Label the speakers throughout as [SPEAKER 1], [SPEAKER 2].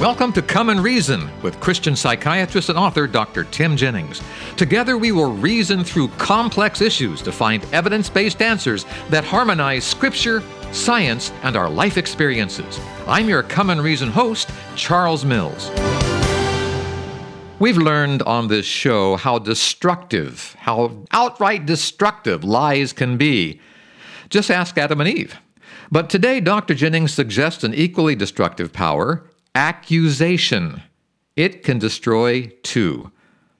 [SPEAKER 1] Welcome to Come and Reason with Christian psychiatrist and author Dr. Tim Jennings. Together, we will reason through complex issues to find evidence based answers that harmonize Scripture, science, and our life experiences. I'm your Come and Reason host, Charles Mills. We've learned on this show how destructive, how outright destructive lies can be. Just ask Adam and Eve. But today, Dr. Jennings suggests an equally destructive power accusation. It can destroy too.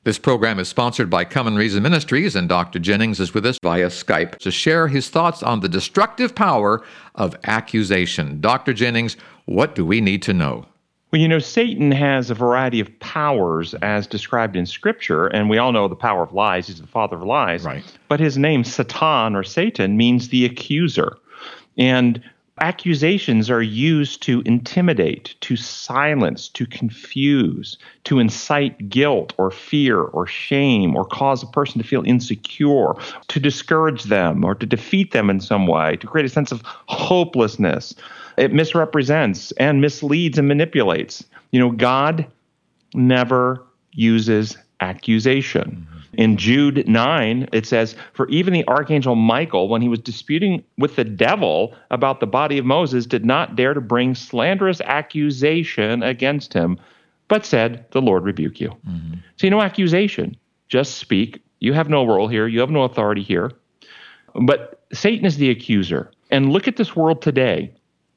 [SPEAKER 1] This program is sponsored by Come and Reason Ministries, and Dr. Jennings is with us via Skype to share his thoughts on the destructive power of accusation. Dr. Jennings, what do we need to know?
[SPEAKER 2] Well, you know, Satan has a variety of powers as described in Scripture, and we all know the power of lies. He's the father of lies.
[SPEAKER 1] Right.
[SPEAKER 2] But his name, Satan or Satan, means the accuser. And accusations are used to intimidate, to silence, to confuse, to incite guilt or fear or shame or cause a person to feel insecure, to discourage them or to defeat them in some way, to create a sense of hopelessness. It misrepresents and misleads and manipulates. You know, God never uses accusation. In Jude 9, it says, For even the archangel Michael, when he was disputing with the devil about the body of Moses, did not dare to bring slanderous accusation against him, but said, The Lord rebuke you. Mm-hmm. See, no accusation. Just speak. You have no role here. You have no authority here. But Satan is the accuser. And look at this world today,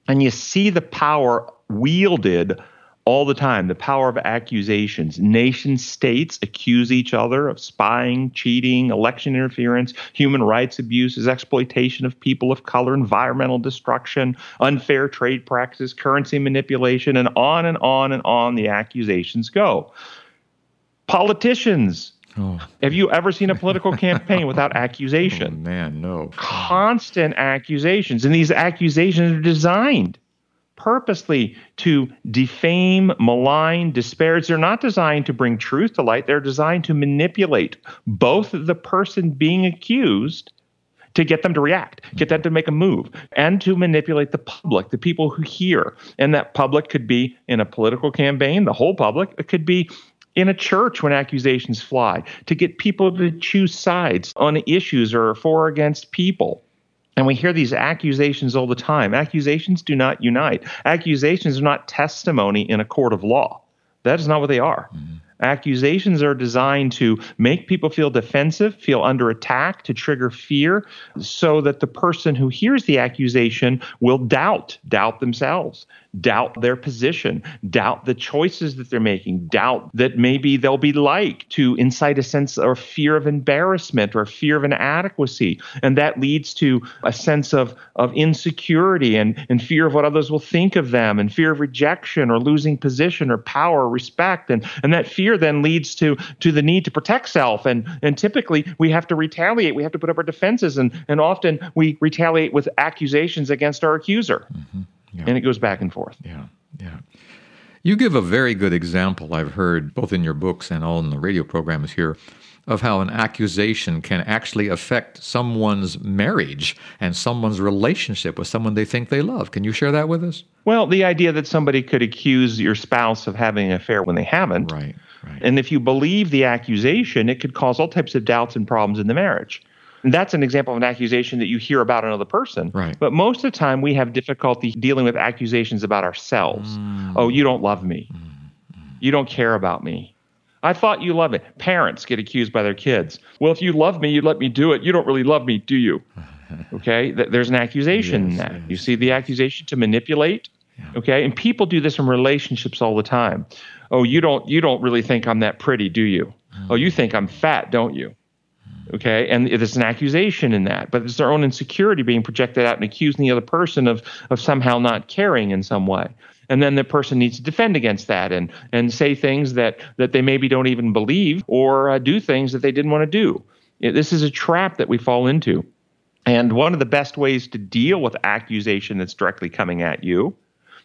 [SPEAKER 2] and you see the power wielded all the time the power of accusations. Nation states accuse each other of spying, cheating, election interference, human rights abuses, exploitation of people of color, environmental destruction, unfair trade practices, currency manipulation, and on and on and on the accusations go. Politicians. Oh. Have you ever seen a political campaign without accusation?
[SPEAKER 1] Oh, man, no.
[SPEAKER 2] Constant accusations. And these accusations are designed purposely to defame, malign, disparage. They're not designed to bring truth to light. They're designed to manipulate both the person being accused to get them to react, get them to make a move, and to manipulate the public, the people who hear. And that public could be in a political campaign, the whole public. It could be in a church when accusations fly, to get people to choose sides on issues or for or against people. And we hear these accusations all the time. Accusations do not unite. Accusations are not testimony in a court of law. That is not what they are. Mm-hmm. Accusations are designed to make people feel defensive, feel under attack, to trigger fear, so that the person who hears the accusation will doubt, doubt themselves, doubt their position, doubt the choices that they're making, doubt that maybe they'll be liked, to incite a sense or fear of embarrassment or fear of inadequacy. And that leads to a sense of, of insecurity and, and fear of what others will think of them, and fear of rejection or losing position or power or respect. And, and that fear then leads to, to the need to protect self. And, and typically we have to retaliate, we have to put up our defenses, and, and often we retaliate with accusations against our accuser. Mm-hmm. Yeah. And it goes back and forth.
[SPEAKER 1] Yeah, yeah. You give a very good example, I've heard both in your books and all in the radio programs here, of how an accusation can actually affect someone's marriage and someone's relationship with someone they think they love. Can you share that with us?
[SPEAKER 2] Well, the idea that somebody could accuse your spouse of having an affair when they haven't.
[SPEAKER 1] Right, right.
[SPEAKER 2] And if you believe the accusation, it could cause all types of doubts and problems in the marriage. And that's an example of an accusation that you hear about another person.
[SPEAKER 1] Right.
[SPEAKER 2] But most of the time, we have difficulty dealing with accusations about ourselves. Mm. Oh, you don't love me. Mm. You don't care about me. I thought you love it. Parents get accused by their kids. Well, if you love me, you'd let me do it. You don't really love me, do you? Okay. There's an accusation yes, in that. Yes. You see the accusation to manipulate. Yeah. Okay. And people do this in relationships all the time. Oh, you don't you don't really think I'm that pretty, do you? Mm. Oh, you think I'm fat, don't you? Okay, and there's an accusation in that, but it's their own insecurity being projected out and accusing the other person of of somehow not caring in some way. And then the person needs to defend against that and and say things that that they maybe don't even believe or uh, do things that they didn't want to do. This is a trap that we fall into. And one of the best ways to deal with accusation that's directly coming at you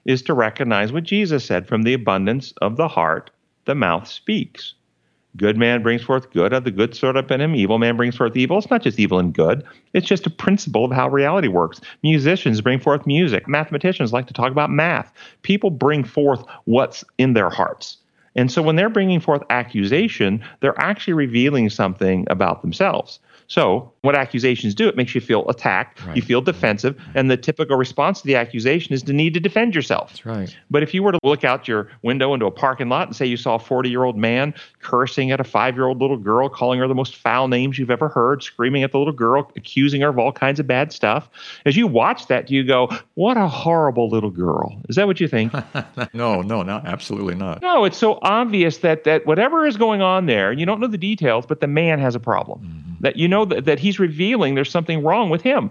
[SPEAKER 2] is to recognize what Jesus said from the abundance of the heart, the mouth speaks. Good man brings forth good, of the good stored up in him. Evil man brings forth evil. It's not just evil and good. It's just a principle of how reality works. Musicians bring forth music. Mathematicians like to talk about math. People bring forth what's in their hearts. And so when they're bringing forth accusation, they're actually revealing something about themselves. So, what accusations do, it makes you feel attacked, right. you feel defensive, right. and the typical response to the accusation is the need to defend yourself.
[SPEAKER 1] That's right.
[SPEAKER 2] But if you were to look out your window into a parking lot and say you saw a 40 year old man cursing at a five year old little girl, calling her the most foul names you've ever heard, screaming at the little girl, accusing her of all kinds of bad stuff, as you watch that, do you go, What a horrible little girl? Is that what you think?
[SPEAKER 1] no, no, not absolutely not.
[SPEAKER 2] No, it's so obvious that, that whatever is going on there, you don't know the details, but the man has a problem. Mm-hmm that you know that, that he's revealing there's something wrong with him.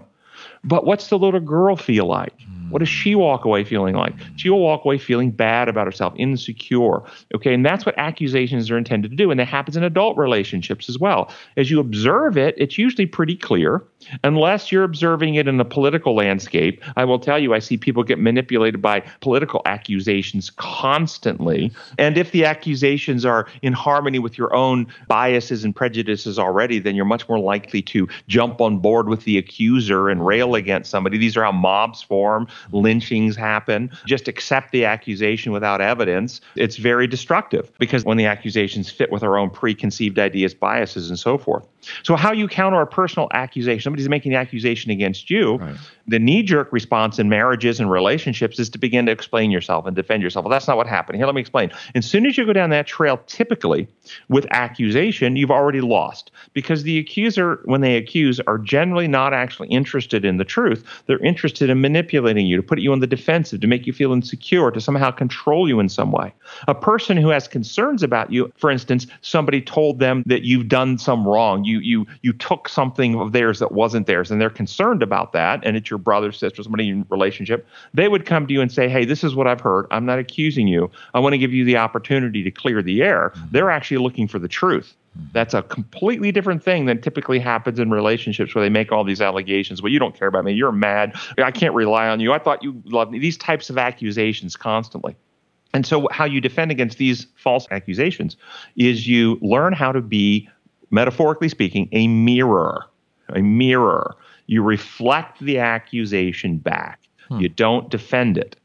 [SPEAKER 2] But what's the little girl feel like? What does she walk away feeling like? She will walk away feeling bad about herself, insecure. Okay, and that's what accusations are intended to do. And that happens in adult relationships as well. As you observe it, it's usually pretty clear, unless you're observing it in the political landscape. I will tell you, I see people get manipulated by political accusations constantly. And if the accusations are in harmony with your own biases and prejudices already, then you're much more likely to jump on board with the accuser and rail against somebody. These are how mobs form lynchings happen. Just accept the accusation without evidence. It's very destructive because when the accusations fit with our own preconceived ideas, biases, and so forth. So, how you counter a personal accusation, somebody's making an accusation against you, right. The knee jerk response in marriages and relationships is to begin to explain yourself and defend yourself. Well, that's not what happened. Here, let me explain. As soon as you go down that trail, typically with accusation, you've already lost because the accuser, when they accuse, are generally not actually interested in the truth. They're interested in manipulating you, to put you on the defensive, to make you feel insecure, to somehow control you in some way. A person who has concerns about you, for instance, somebody told them that you've done some wrong. You you you took something of theirs that wasn't theirs, and they're concerned about that, and it's your brother, sister, somebody in relationship. They would come to you and say, Hey, this is what I've heard. I'm not accusing you. I want to give you the opportunity to clear the air. Mm-hmm. They're actually looking for the truth. That's a completely different thing than typically happens in relationships where they make all these allegations. Well, you don't care about me. You're mad. I can't rely on you. I thought you loved me. These types of accusations constantly. And so, how you defend against these false accusations is you learn how to be, metaphorically speaking, a mirror. A mirror. You reflect the accusation back, hmm. you don't defend it.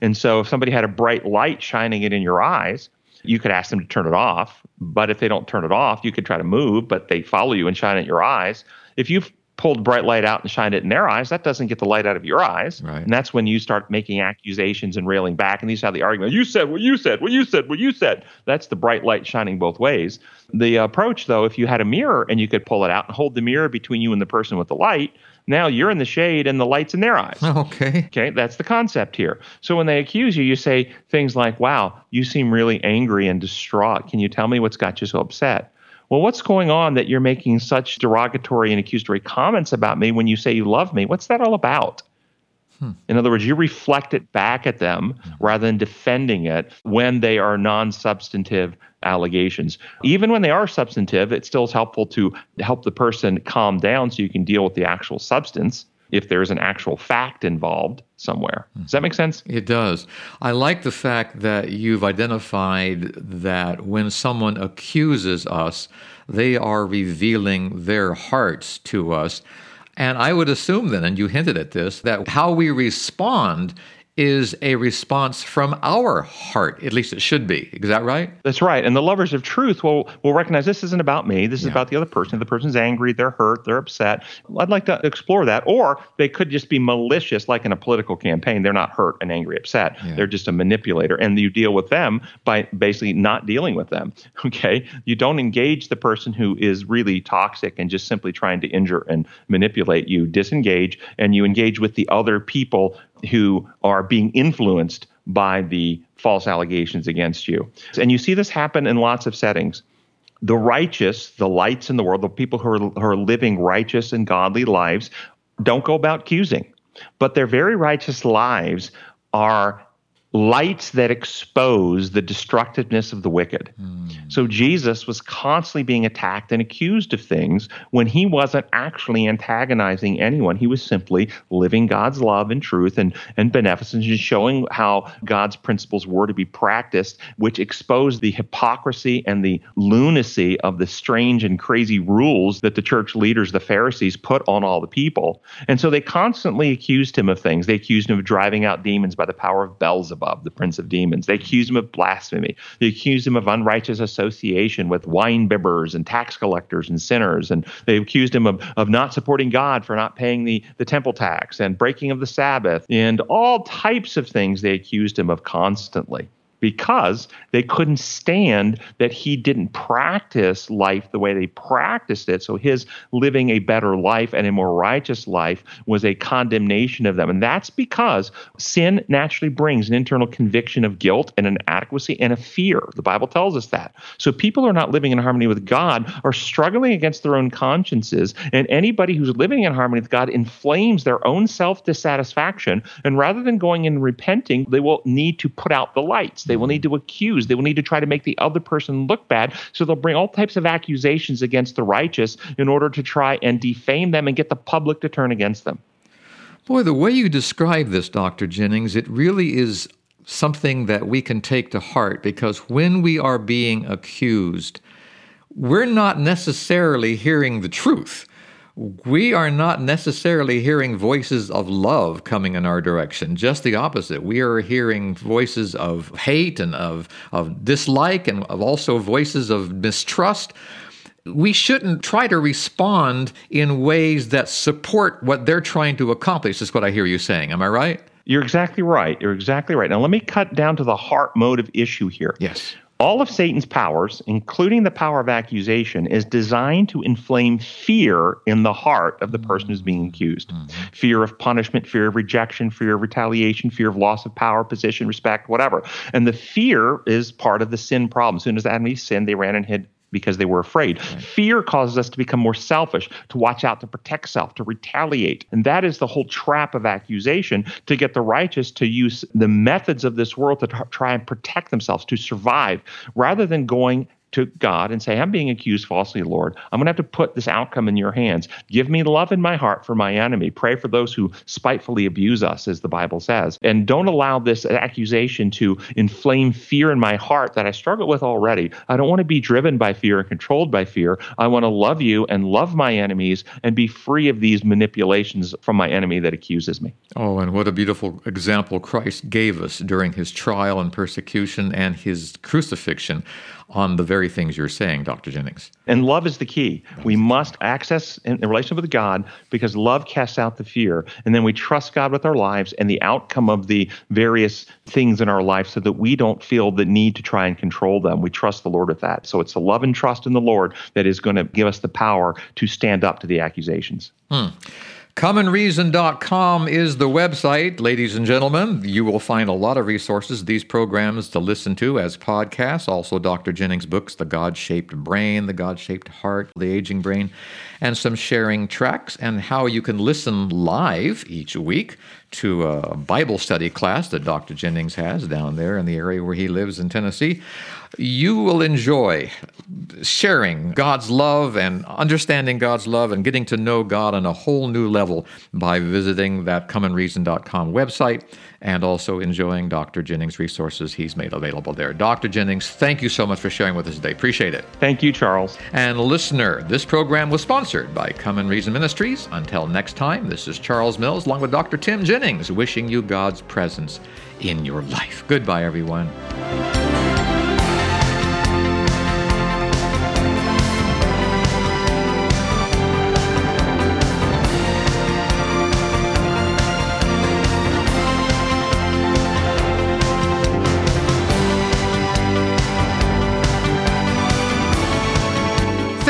[SPEAKER 2] And so, if somebody had a bright light shining it in your eyes, you could ask them to turn it off. But if they don't turn it off, you could try to move, but they follow you and shine it in your eyes. If you've pulled bright light out and shined it in their eyes, that doesn't get the light out of your eyes.
[SPEAKER 1] Right.
[SPEAKER 2] And that's when you start making accusations and railing back. And these are the argument you said what you said, what you said, what you said. That's the bright light shining both ways. The approach, though, if you had a mirror and you could pull it out and hold the mirror between you and the person with the light, now you're in the shade and the light's in their eyes.
[SPEAKER 1] Okay.
[SPEAKER 2] Okay. That's the concept here. So when they accuse you, you say things like, wow, you seem really angry and distraught. Can you tell me what's got you so upset? Well, what's going on that you're making such derogatory and accusatory comments about me when you say you love me? What's that all about? Hmm. In other words, you reflect it back at them hmm. rather than defending it when they are non substantive allegations. Even when they are substantive, it still is helpful to help the person calm down so you can deal with the actual substance if there's an actual fact involved somewhere. Does that make sense?
[SPEAKER 1] It does. I like the fact that you've identified that when someone accuses us, they are revealing their hearts to us. And I would assume then, and you hinted at this, that how we respond is a response from our heart. At least it should be. Is that right?
[SPEAKER 2] That's right. And the lovers of truth will will recognize this isn't about me. This is yeah. about the other person. The person's angry, they're hurt, they're upset. I'd like to explore that. Or they could just be malicious, like in a political campaign. They're not hurt and angry, upset. Yeah. They're just a manipulator. And you deal with them by basically not dealing with them. Okay. You don't engage the person who is really toxic and just simply trying to injure and manipulate you. Disengage and you engage with the other people who are being influenced by the false allegations against you. And you see this happen in lots of settings. The righteous, the lights in the world, the people who are, who are living righteous and godly lives, don't go about accusing, but their very righteous lives are lights that expose the destructiveness of the wicked. Mm. So Jesus was constantly being attacked and accused of things when he wasn't actually antagonizing anyone. He was simply living God's love and truth and, and beneficence and showing how God's principles were to be practiced, which exposed the hypocrisy and the lunacy of the strange and crazy rules that the church leaders, the Pharisees, put on all the people. And so they constantly accused him of things. They accused him of driving out demons by the power of Beelzebub Beelzebub, the prince of demons. They accuse him of blasphemy. They accuse him of unrighteous association with wine bibbers and tax collectors and sinners. And they accused him of, of not supporting God for not paying the, the temple tax and breaking of the Sabbath and all types of things they accused him of constantly because they couldn't stand that he didn't practice life the way they practiced it. So his living a better life and a more righteous life was a condemnation of them. And that's because sin naturally brings an internal conviction of guilt and an inadequacy and a fear. The Bible tells us that. So people who are not living in harmony with God are struggling against their own consciences. And anybody who's living in harmony with God inflames their own self dissatisfaction. And rather than going and repenting, they will need to put out the lights. They will need mm-hmm. to accuse. They will need to try to make the other person look bad. So they'll bring all types of accusations against the righteous in order to try and defame them and get the public to turn against them.
[SPEAKER 1] Boy, the way you describe this, Dr. Jennings, it really is something that we can take to heart because when we are being accused, we're not necessarily hearing the truth we are not necessarily hearing voices of love coming in our direction. Just the opposite. We are hearing voices of hate and of, of dislike and of also voices of mistrust. We shouldn't try to respond in ways that support what they're trying to accomplish, is what I hear you saying. Am I right?
[SPEAKER 2] You're exactly right. You're exactly right. Now, let me cut down to the heart motive issue here.
[SPEAKER 1] Yes.
[SPEAKER 2] All of Satan's powers, including the power of accusation, is designed to inflame fear in the heart of the person who's being accused. Mm-hmm. Fear of punishment, fear of rejection, fear of retaliation, fear of loss of power, position, respect, whatever. And the fear is part of the sin problem. As soon as Adam and Eve sinned, they ran and hid because they were afraid. Right. Fear causes us to become more selfish, to watch out, to protect self, to retaliate. And that is the whole trap of accusation to get the righteous to use the methods of this world to t- try and protect themselves, to survive, rather than going to God and say, I'm being accused falsely, Lord. I'm going to have to put this outcome in your hands. Give me love in my heart for my enemy. Pray for those who spitefully abuse us, as the Bible says. And don't allow this accusation to inflame fear in my heart that I struggle with already. I don't want to be driven by fear and controlled by fear. I want to love you and love my enemies and be free of these manipulations from my enemy that accuses me.
[SPEAKER 1] Oh, and what a beautiful example Christ gave us during his trial and persecution and his crucifixion on the very things you're saying, Dr. Jennings.
[SPEAKER 2] And love is the key. We must access in, in relation with God because love casts out the fear. And then we trust God with our lives and the outcome of the various things in our life so that we don't feel the need to try and control them. We trust the Lord with that. So it's the love and trust in the Lord that is going to give us the power to stand up to the accusations.
[SPEAKER 1] Hmm. ComeAndReason.com is the website, ladies and gentlemen. You will find a lot of resources, these programs to listen to as podcasts, also Dr. Jennings' books, The God Shaped Brain, The God Shaped Heart, The Aging Brain, and some sharing tracks, and how you can listen live each week to a Bible study class that Dr. Jennings has down there in the area where he lives in Tennessee you will enjoy sharing God's love and understanding God's love and getting to know God on a whole new level by visiting that comeandreason.com website and also enjoying Dr. Jennings' resources he's made available there. Dr. Jennings, thank you so much for sharing with us today. Appreciate it.
[SPEAKER 2] Thank you, Charles.
[SPEAKER 1] And listener, this program was sponsored by Come and Reason Ministries. Until next time, this is Charles Mills along with Dr. Tim Jennings wishing you God's presence in your life. Goodbye, everyone.